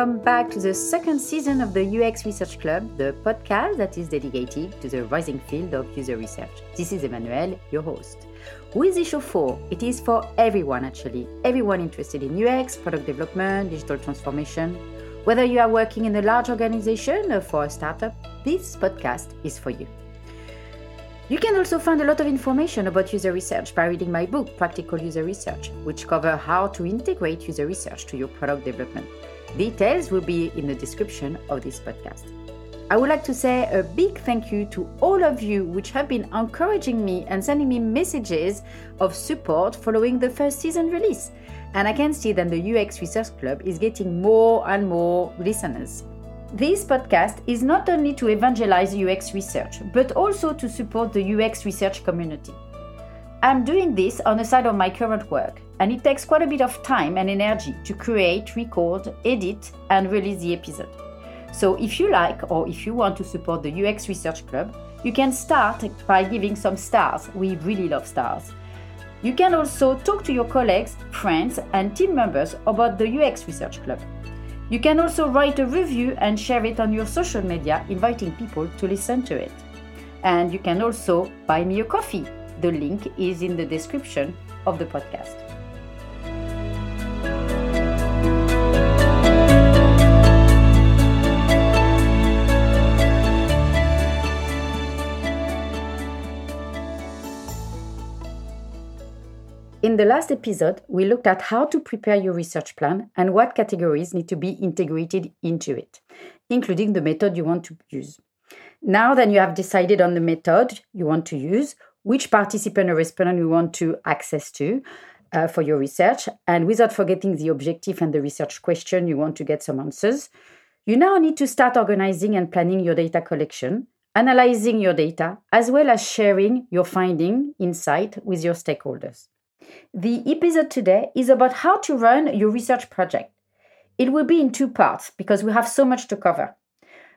welcome back to the second season of the UX Research Club, the podcast that is dedicated to the rising field of user research. This is Emmanuelle, your host. Is issue show for? It is for everyone actually, everyone interested in UX, product development, digital transformation. Whether you are working in a large organization or for a startup, this podcast is for you. You can also find a lot of information about user research by reading my book, Practical User Research, which cover how to integrate user research to your product development. Details will be in the description of this podcast. I would like to say a big thank you to all of you which have been encouraging me and sending me messages of support following the first season release. And I can see that the UX Research Club is getting more and more listeners. This podcast is not only to evangelize UX research, but also to support the UX research community. I'm doing this on the side of my current work, and it takes quite a bit of time and energy to create, record, edit, and release the episode. So if you like or if you want to support the UX Research Club, you can start by giving some stars. We really love stars. You can also talk to your colleagues, friends, and team members about the UX Research Club. You can also write a review and share it on your social media, inviting people to listen to it. And you can also buy me a coffee. The link is in the description of the podcast. In the last episode, we looked at how to prepare your research plan and what categories need to be integrated into it, including the method you want to use. Now that you have decided on the method you want to use, which participant or respondent you want to access to uh, for your research, and without forgetting the objective and the research question you want to get some answers, you now need to start organizing and planning your data collection, analyzing your data, as well as sharing your finding insight with your stakeholders. The episode today is about how to run your research project. It will be in two parts because we have so much to cover.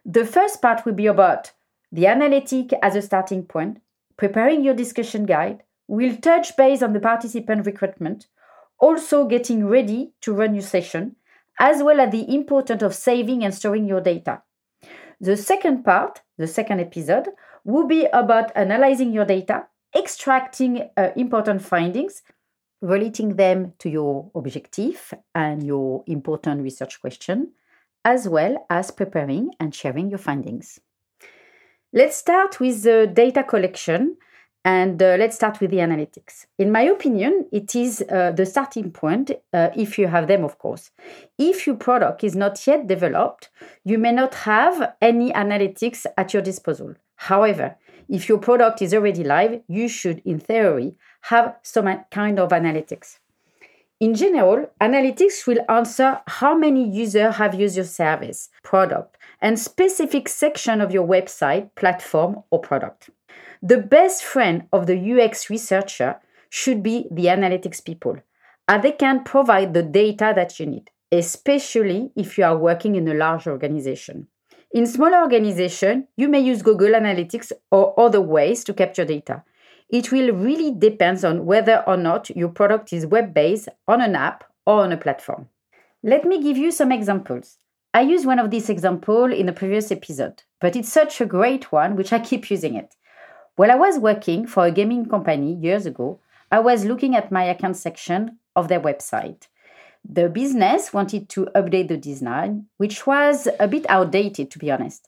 The first part will be about the analytic as a starting point, preparing your discussion guide, we'll touch base on the participant recruitment, also getting ready to run your session, as well as the importance of saving and storing your data. The second part, the second episode, will be about analyzing your data, extracting uh, important findings, relating them to your objective and your important research question, as well as preparing and sharing your findings. Let's start with the data collection and uh, let's start with the analytics. In my opinion, it is uh, the starting point uh, if you have them, of course. If your product is not yet developed, you may not have any analytics at your disposal. However, if your product is already live, you should, in theory, have some kind of analytics. In general, analytics will answer how many users have used your service, product, and specific section of your website, platform, or product. The best friend of the UX researcher should be the analytics people, as they can provide the data that you need, especially if you are working in a large organization. In smaller organizations, you may use Google Analytics or other ways to capture data. It will really depend on whether or not your product is web based, on an app, or on a platform. Let me give you some examples. I used one of these examples in a previous episode, but it's such a great one which I keep using it. While I was working for a gaming company years ago, I was looking at my account section of their website. The business wanted to update the design, which was a bit outdated, to be honest.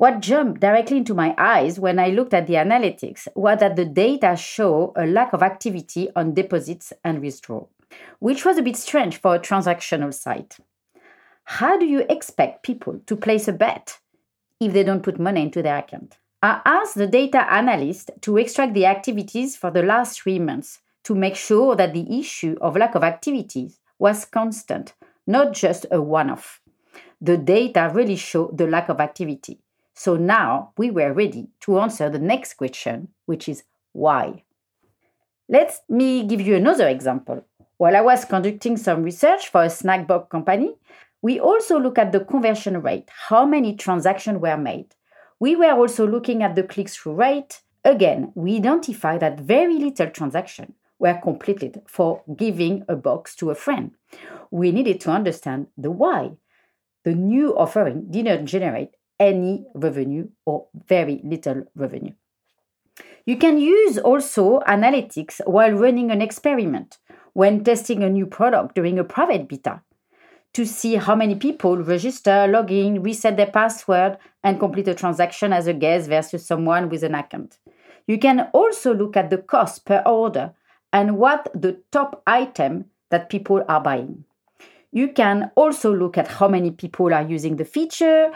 What jumped directly into my eyes when I looked at the analytics was that the data show a lack of activity on deposits and withdrawal, which was a bit strange for a transactional site. How do you expect people to place a bet if they don't put money into their account? I asked the data analyst to extract the activities for the last three months to make sure that the issue of lack of activities was constant, not just a one off. The data really show the lack of activity. So now we were ready to answer the next question, which is why? Let me give you another example. While I was conducting some research for a snack box company, we also look at the conversion rate, how many transactions were made. We were also looking at the click through rate. Again, we identify that very little transaction were completed for giving a box to a friend. We needed to understand the why. the new offering didn't generate any revenue or very little revenue. You can use also analytics while running an experiment when testing a new product during a private beta to see how many people register, log in, reset their password, and complete a transaction as a guest versus someone with an account. You can also look at the cost per order and what the top item that people are buying. You can also look at how many people are using the feature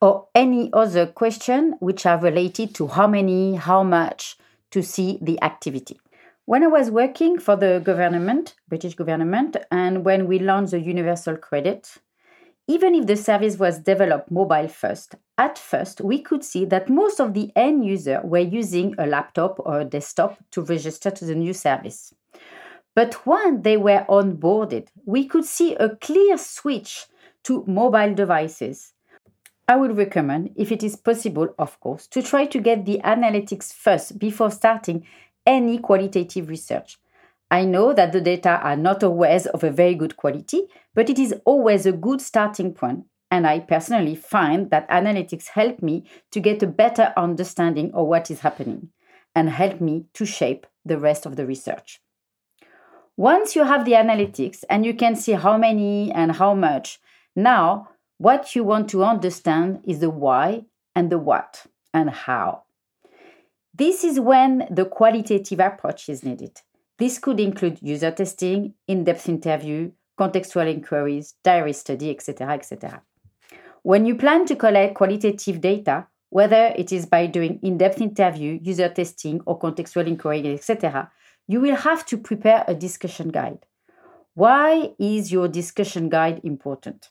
or any other question which are related to how many, how much to see the activity. When I was working for the government, British government, and when we launched the universal credit, even if the service was developed mobile first, at first we could see that most of the end user were using a laptop or a desktop to register to the new service. But when they were onboarded, we could see a clear switch to mobile devices. I would recommend, if it is possible, of course, to try to get the analytics first before starting any qualitative research. I know that the data are not always of a very good quality, but it is always a good starting point. And I personally find that analytics help me to get a better understanding of what is happening and help me to shape the rest of the research. Once you have the analytics and you can see how many and how much, now what you want to understand is the why and the what and how. This is when the qualitative approach is needed. This could include user testing, in depth interview, contextual inquiries, diary study, etc. etc. When you plan to collect qualitative data, whether it is by doing in depth interview, user testing, or contextual inquiry, etc., you will have to prepare a discussion guide. Why is your discussion guide important?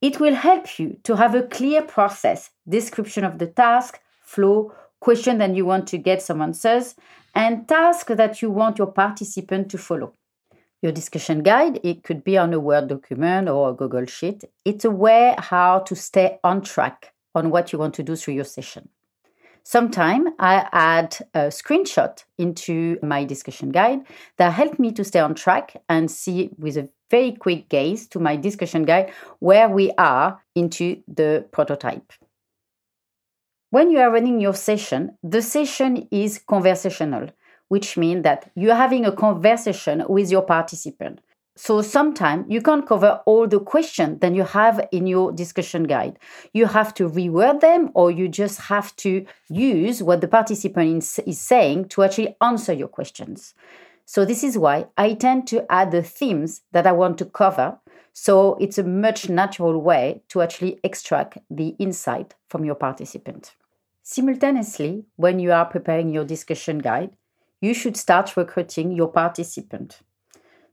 It will help you to have a clear process, description of the task, flow, question that you want to get some answers, and task that you want your participant to follow. Your discussion guide, it could be on a Word document or a Google Sheet. It's a way how to stay on track on what you want to do through your session. Sometime I add a screenshot into my discussion guide that help me to stay on track and see with a very quick gaze to my discussion guide where we are into the prototype. When you are running your session, the session is conversational, which means that you're having a conversation with your participant. So sometimes you can't cover all the questions that you have in your discussion guide. You have to reword them or you just have to use what the participant is saying to actually answer your questions. So this is why I tend to add the themes that I want to cover. So it's a much natural way to actually extract the insight from your participant. Simultaneously, when you are preparing your discussion guide, you should start recruiting your participant.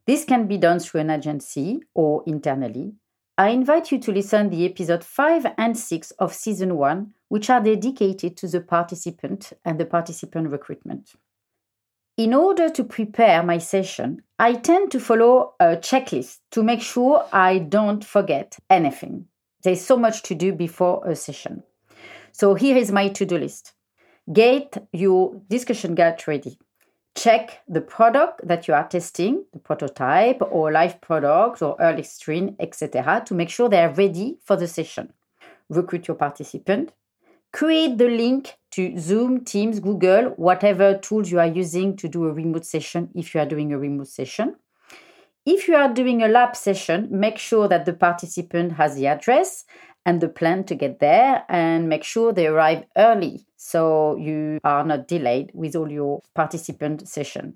This can be done through an agency or internally. I invite you to listen the episode 5 and 6 of season 1, which are dedicated to the participant and the participant recruitment. In order to prepare my session, I tend to follow a checklist to make sure I don't forget anything. There's so much to do before a session. So here is my to-do list. Get your discussion guide ready check the product that you are testing, the prototype or live product or early stream, etc., to make sure they are ready for the session. Recruit your participant. Create the link to Zoom, Teams, Google, whatever tools you are using to do a remote session if you are doing a remote session. If you are doing a lab session, make sure that the participant has the address and the plan to get there and make sure they arrive early so you are not delayed with all your participant session.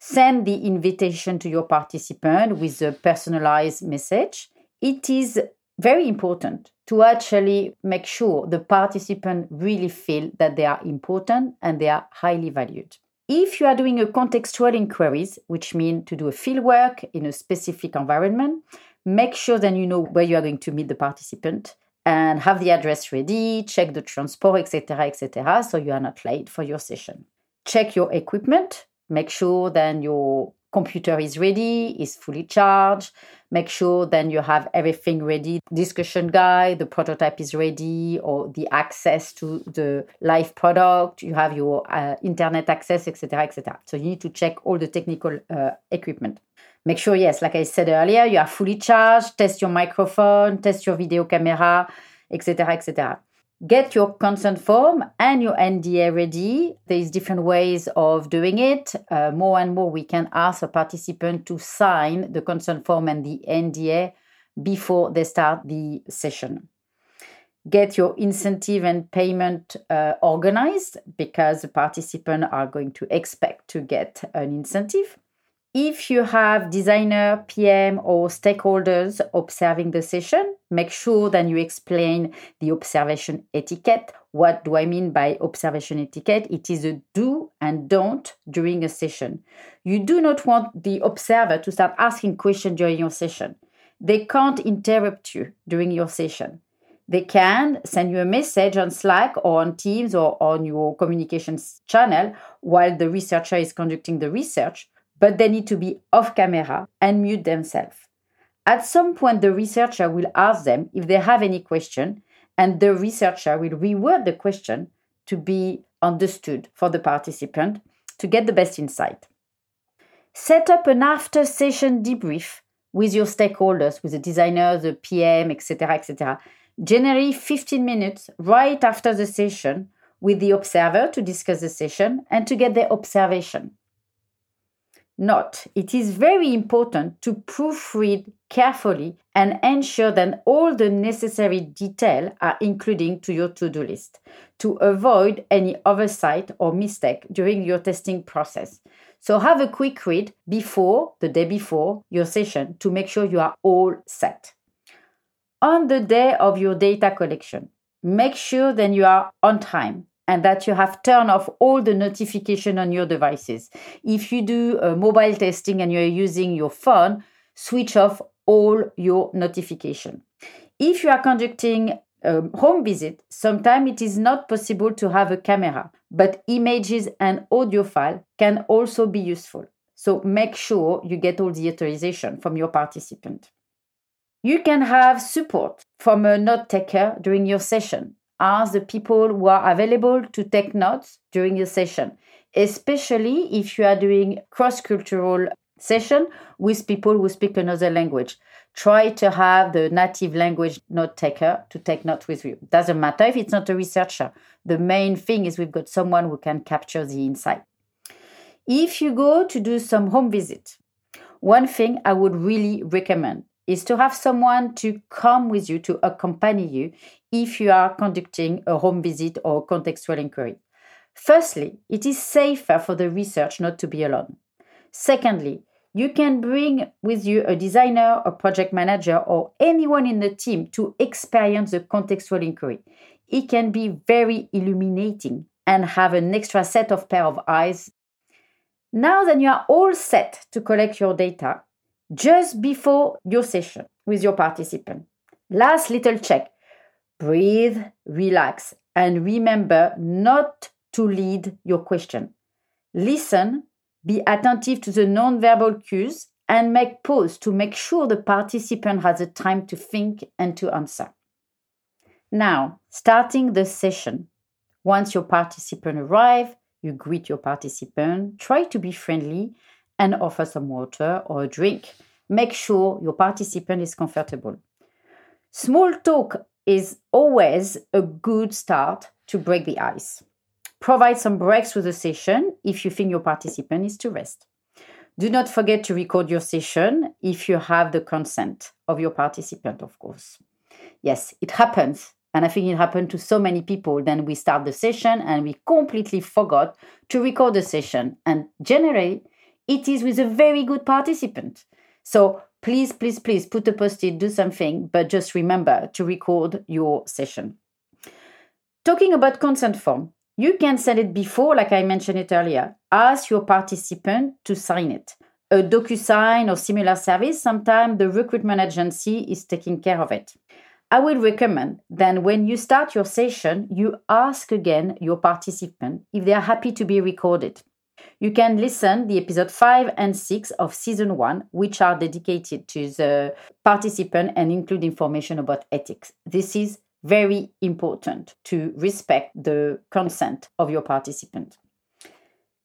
Send the invitation to your participant with a personalized message. It is very important to actually make sure the participant really feel that they are important and they are highly valued. If you are doing a contextual inquiries, which means to do a field work in a specific environment, make sure that you know where you are going to meet the participant and have the address ready, check the transport, etc., etc., so you are not late for your session. Check your equipment, make sure then your computer is ready, is fully charged. Make sure then you have everything ready. Discussion guide, the prototype is ready, or the access to the live product. You have your uh, internet access, etc., etc. So you need to check all the technical uh, equipment. Make sure, yes, like I said earlier, you are fully charged, test your microphone, test your video camera, etc., etc. Get your consent form and your NDA ready. There's different ways of doing it. Uh, more and more, we can ask a participant to sign the consent form and the NDA before they start the session. Get your incentive and payment uh, organized because the participants are going to expect to get an incentive. If you have designer, PM, or stakeholders observing the session, make sure that you explain the observation etiquette. What do I mean by observation etiquette? It is a do and don't during a session. You do not want the observer to start asking questions during your session. They can't interrupt you during your session. They can send you a message on Slack or on Teams or on your communications channel while the researcher is conducting the research but they need to be off camera and mute themselves. At some point, the researcher will ask them if they have any question, and the researcher will reword the question to be understood for the participant to get the best insight. Set up an after session debrief with your stakeholders, with the designer, the PM, etc., etc. Generally, 15 minutes right after the session with the observer to discuss the session and to get their observation. Note, it is very important to proofread carefully and ensure that all the necessary detail are included to your to-do list to avoid any oversight or mistake during your testing process. So have a quick read before the day before your session to make sure you are all set. On the day of your data collection, make sure that you are on time and that you have turned off all the notification on your devices. If you do uh, mobile testing and you're using your phone, switch off all your notification. If you are conducting a home visit, sometimes it is not possible to have a camera, but images and audio file can also be useful. So make sure you get all the authorization from your participant. You can have support from a note taker during your session ask the people who are available to take notes during your session, especially if you are doing cross-cultural session with people who speak another language. Try to have the native language note taker to take notes with you. Doesn't matter if it's not a researcher. The main thing is we've got someone who can capture the insight. If you go to do some home visit, one thing I would really recommend is to have someone to come with you to accompany you if you are conducting a home visit or contextual inquiry. Firstly, it is safer for the research not to be alone. Secondly, you can bring with you a designer, a project manager, or anyone in the team to experience the contextual inquiry. It can be very illuminating and have an extra set of pair of eyes. Now that you are all set to collect your data, just before your session with your participant. Last little check breathe, relax, and remember not to lead your question. Listen, be attentive to the non-verbal cues, and make pause to make sure the participant has the time to think and to answer. Now, starting the session. Once your participant arrive, you greet your participant, try to be friendly, and offer some water or a drink. Make sure your participant is comfortable. Small talk is always a good start to break the ice. Provide some breaks with the session if you think your participant is to rest. Do not forget to record your session if you have the consent of your participant, of course. Yes, it happens. And I think it happened to so many people. Then we start the session and we completely forgot to record the session. And generally, it is with a very good participant. So please, please, please put a post it, do something, but just remember to record your session. Talking about consent form, you can send it before, like I mentioned it earlier. Ask your participant to sign it. A DocuSign or similar service, sometimes the recruitment agency is taking care of it. I will recommend then when you start your session, you ask again your participant if they are happy to be recorded. You can listen the episode 5 and 6 of season 1 which are dedicated to the participant and include information about ethics. This is very important to respect the consent of your participant.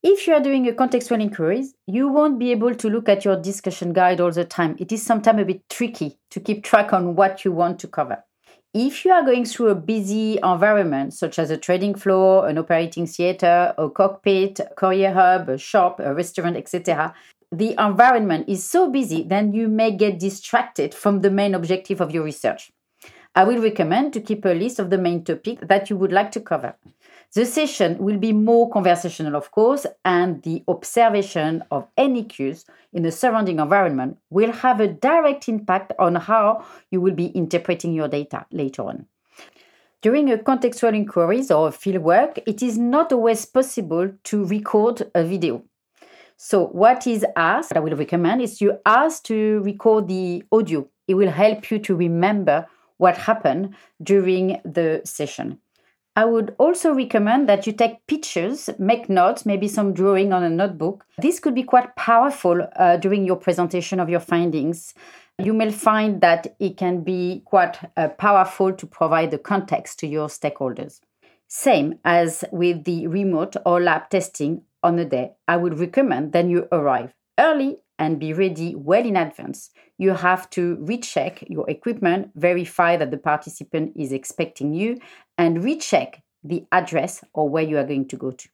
If you are doing a contextual inquiries, you won't be able to look at your discussion guide all the time. It is sometimes a bit tricky to keep track on what you want to cover. If you are going through a busy environment, such as a trading floor, an operating theater, a cockpit, a courier hub, a shop, a restaurant, etc., the environment is so busy, then you may get distracted from the main objective of your research. I will recommend to keep a list of the main topics that you would like to cover. The session will be more conversational, of course, and the observation of any cues in the surrounding environment will have a direct impact on how you will be interpreting your data later on. During a contextual inquiries or fieldwork, it is not always possible to record a video. So, what is asked, I will recommend, is you ask to record the audio. It will help you to remember what happened during the session. I would also recommend that you take pictures, make notes, maybe some drawing on a notebook. This could be quite powerful uh, during your presentation of your findings. You may find that it can be quite uh, powerful to provide the context to your stakeholders. Same as with the remote or lab testing on the day, I would recommend that you arrive early and be ready well in advance. You have to recheck your equipment, verify that the participant is expecting you, and recheck the address or where you are going to go to.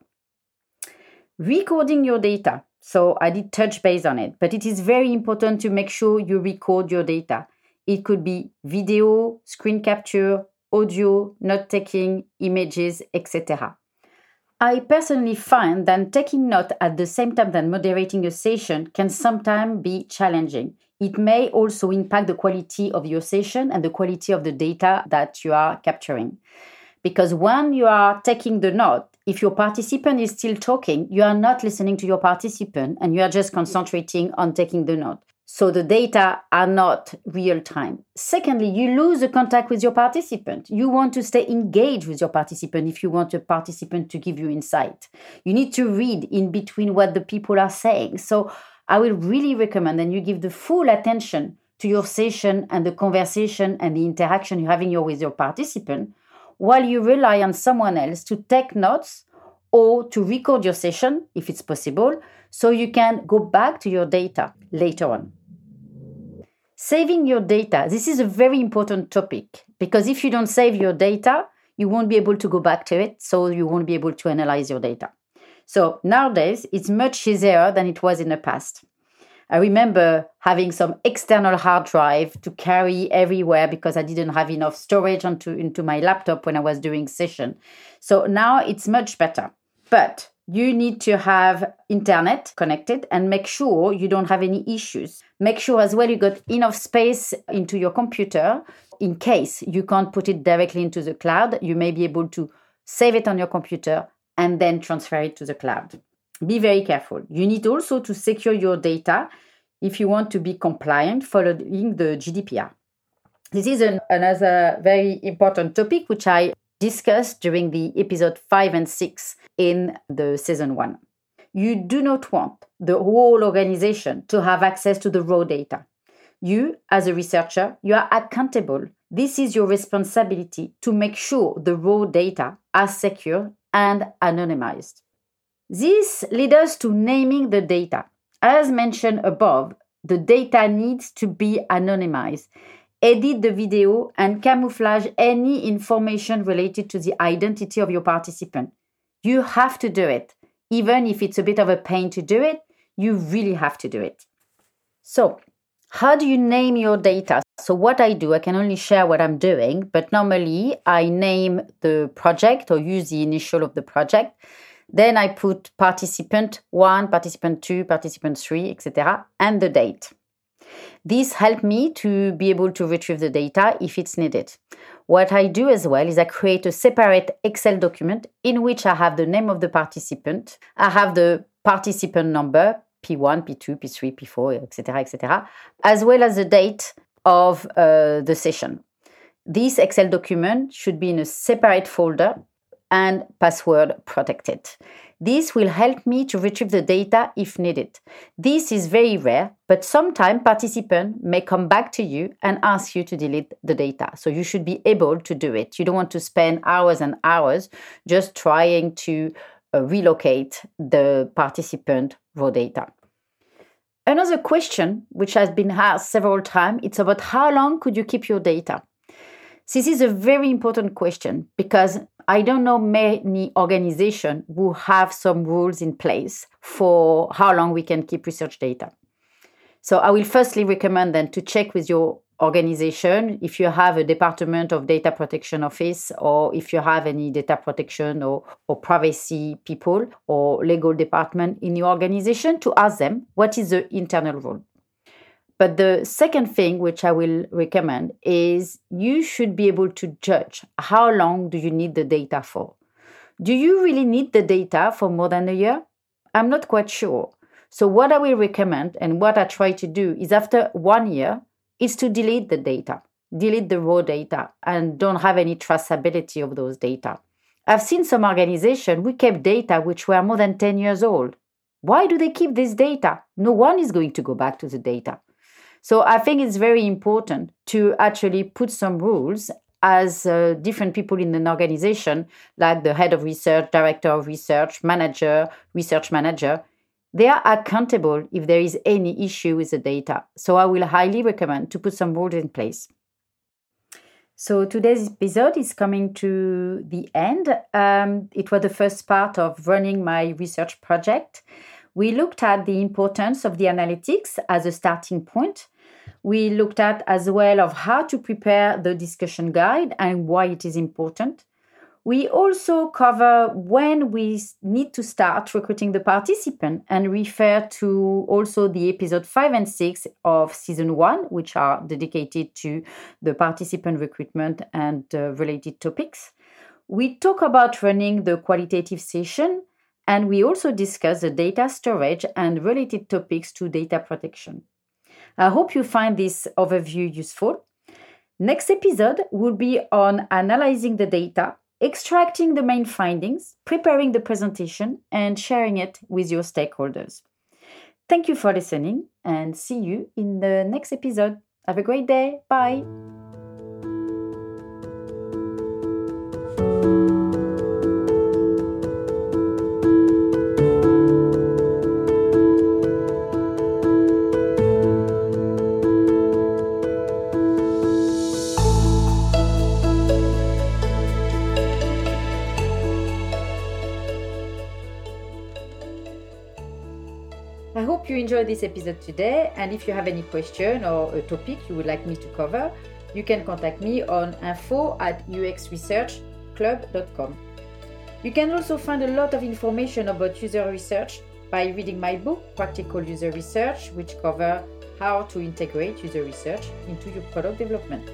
Recording your data. So I did touch base on it, but it is very important to make sure you record your data. It could be video, screen capture, audio, note taking, images, etc. I personally find that taking note at the same time that moderating a session can sometimes be challenging. It may also impact the quality of your session and the quality of the data that you are capturing. Because when you are taking the note, if your participant is still talking, you are not listening to your participant and you are just concentrating on taking the note. So the data are not real time. Secondly, you lose the contact with your participant. You want to stay engaged with your participant if you want a participant to give you insight. You need to read in between what the people are saying. So I will really recommend that you give the full attention to your session and the conversation and the interaction you're having with your participant while you rely on someone else to take notes or to record your session if it's possible so you can go back to your data later on. Saving your data. This is a very important topic because if you don't save your data, you won't be able to go back to it, so you won't be able to analyze your data. So nowadays, it's much easier than it was in the past. I remember having some external hard drive to carry everywhere because I didn't have enough storage onto, into my laptop when I was doing session. So now it's much better. But you need to have internet connected and make sure you don't have any issues. Make sure as well you got enough space into your computer in case you can't put it directly into the cloud. You may be able to save it on your computer and then transfer it to the cloud. Be very careful. You need also to secure your data if you want to be compliant following the GDPR. This is an, another very important topic which I discussed during the episode 5 and 6 in the season 1. You do not want the whole organization to have access to the raw data. You, as a researcher, you are accountable. This is your responsibility to make sure the raw data are secure and anonymized. This leads us to naming the data. As mentioned above, the data needs to be anonymized. Edit the video and camouflage any information related to the identity of your participant. You have to do it. Even if it's a bit of a pain to do it, you really have to do it. So, how do you name your data? So, what I do, I can only share what I'm doing, but normally I name the project or use the initial of the project. Then I put participant one, participant two, participant three, etc., and the date. This helped me to be able to retrieve the data if it's needed. What I do as well is I create a separate Excel document in which I have the name of the participant, I have the participant number, P1, P2, P3, P4, etc., etc., as well as the date of uh, the session. This Excel document should be in a separate folder and password protected. This will help me to retrieve the data if needed. This is very rare, but sometimes participants may come back to you and ask you to delete the data. So you should be able to do it. You don't want to spend hours and hours just trying to uh, relocate the participant raw data. Another question, which has been asked several times, it's about how long could you keep your data? This is a very important question because I don't know many organizations who have some rules in place for how long we can keep research data. So I will firstly recommend then to check with your organization if you have a department of data protection office or if you have any data protection or, or privacy people or legal department in your organization to ask them what is the internal rule but the second thing which i will recommend is you should be able to judge how long do you need the data for do you really need the data for more than a year i'm not quite sure so what i will recommend and what i try to do is after one year is to delete the data, delete the raw data, and don't have any traceability of those data. I've seen some organizations who kept data which were more than 10 years old. Why do they keep this data? No one is going to go back to the data. So I think it's very important to actually put some rules as uh, different people in an organization, like the head of research, director of research, manager, research manager, they are accountable if there is any issue with the data. So I will highly recommend to put some rules in place. So today's episode is coming to the end. Um, it was the first part of running my research project. We looked at the importance of the analytics as a starting point. We looked at as well of how to prepare the discussion guide and why it is important. We also cover when we need to start recruiting the participant and refer to also the episode 5 and 6 of season 1, which are dedicated to the participant recruitment and uh, related topics. We talk about running the qualitative session and we also discuss the data storage and related topics to data protection. I hope you find this overview useful. Next episode will be on analyzing the data extracting the main findings, preparing the presentation, and sharing it with your stakeholders. Thank you for listening and see you in the next episode. Have a great day. Bye. Enjoyed this episode today, and if you have any question or a topic you would like me to cover, you can contact me on info at uxresearchclub.com. You can also find a lot of information about user research by reading my book, Practical User Research, which cover how to integrate user research into your product development.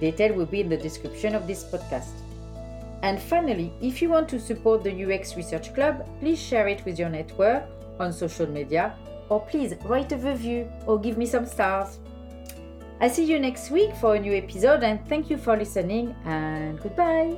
Detail will be in the description of this podcast. And finally, if you want to support the UX Research Club, please share it with your network on social media or please write a review or give me some stars. I see you next week for a new episode and thank you for listening and goodbye.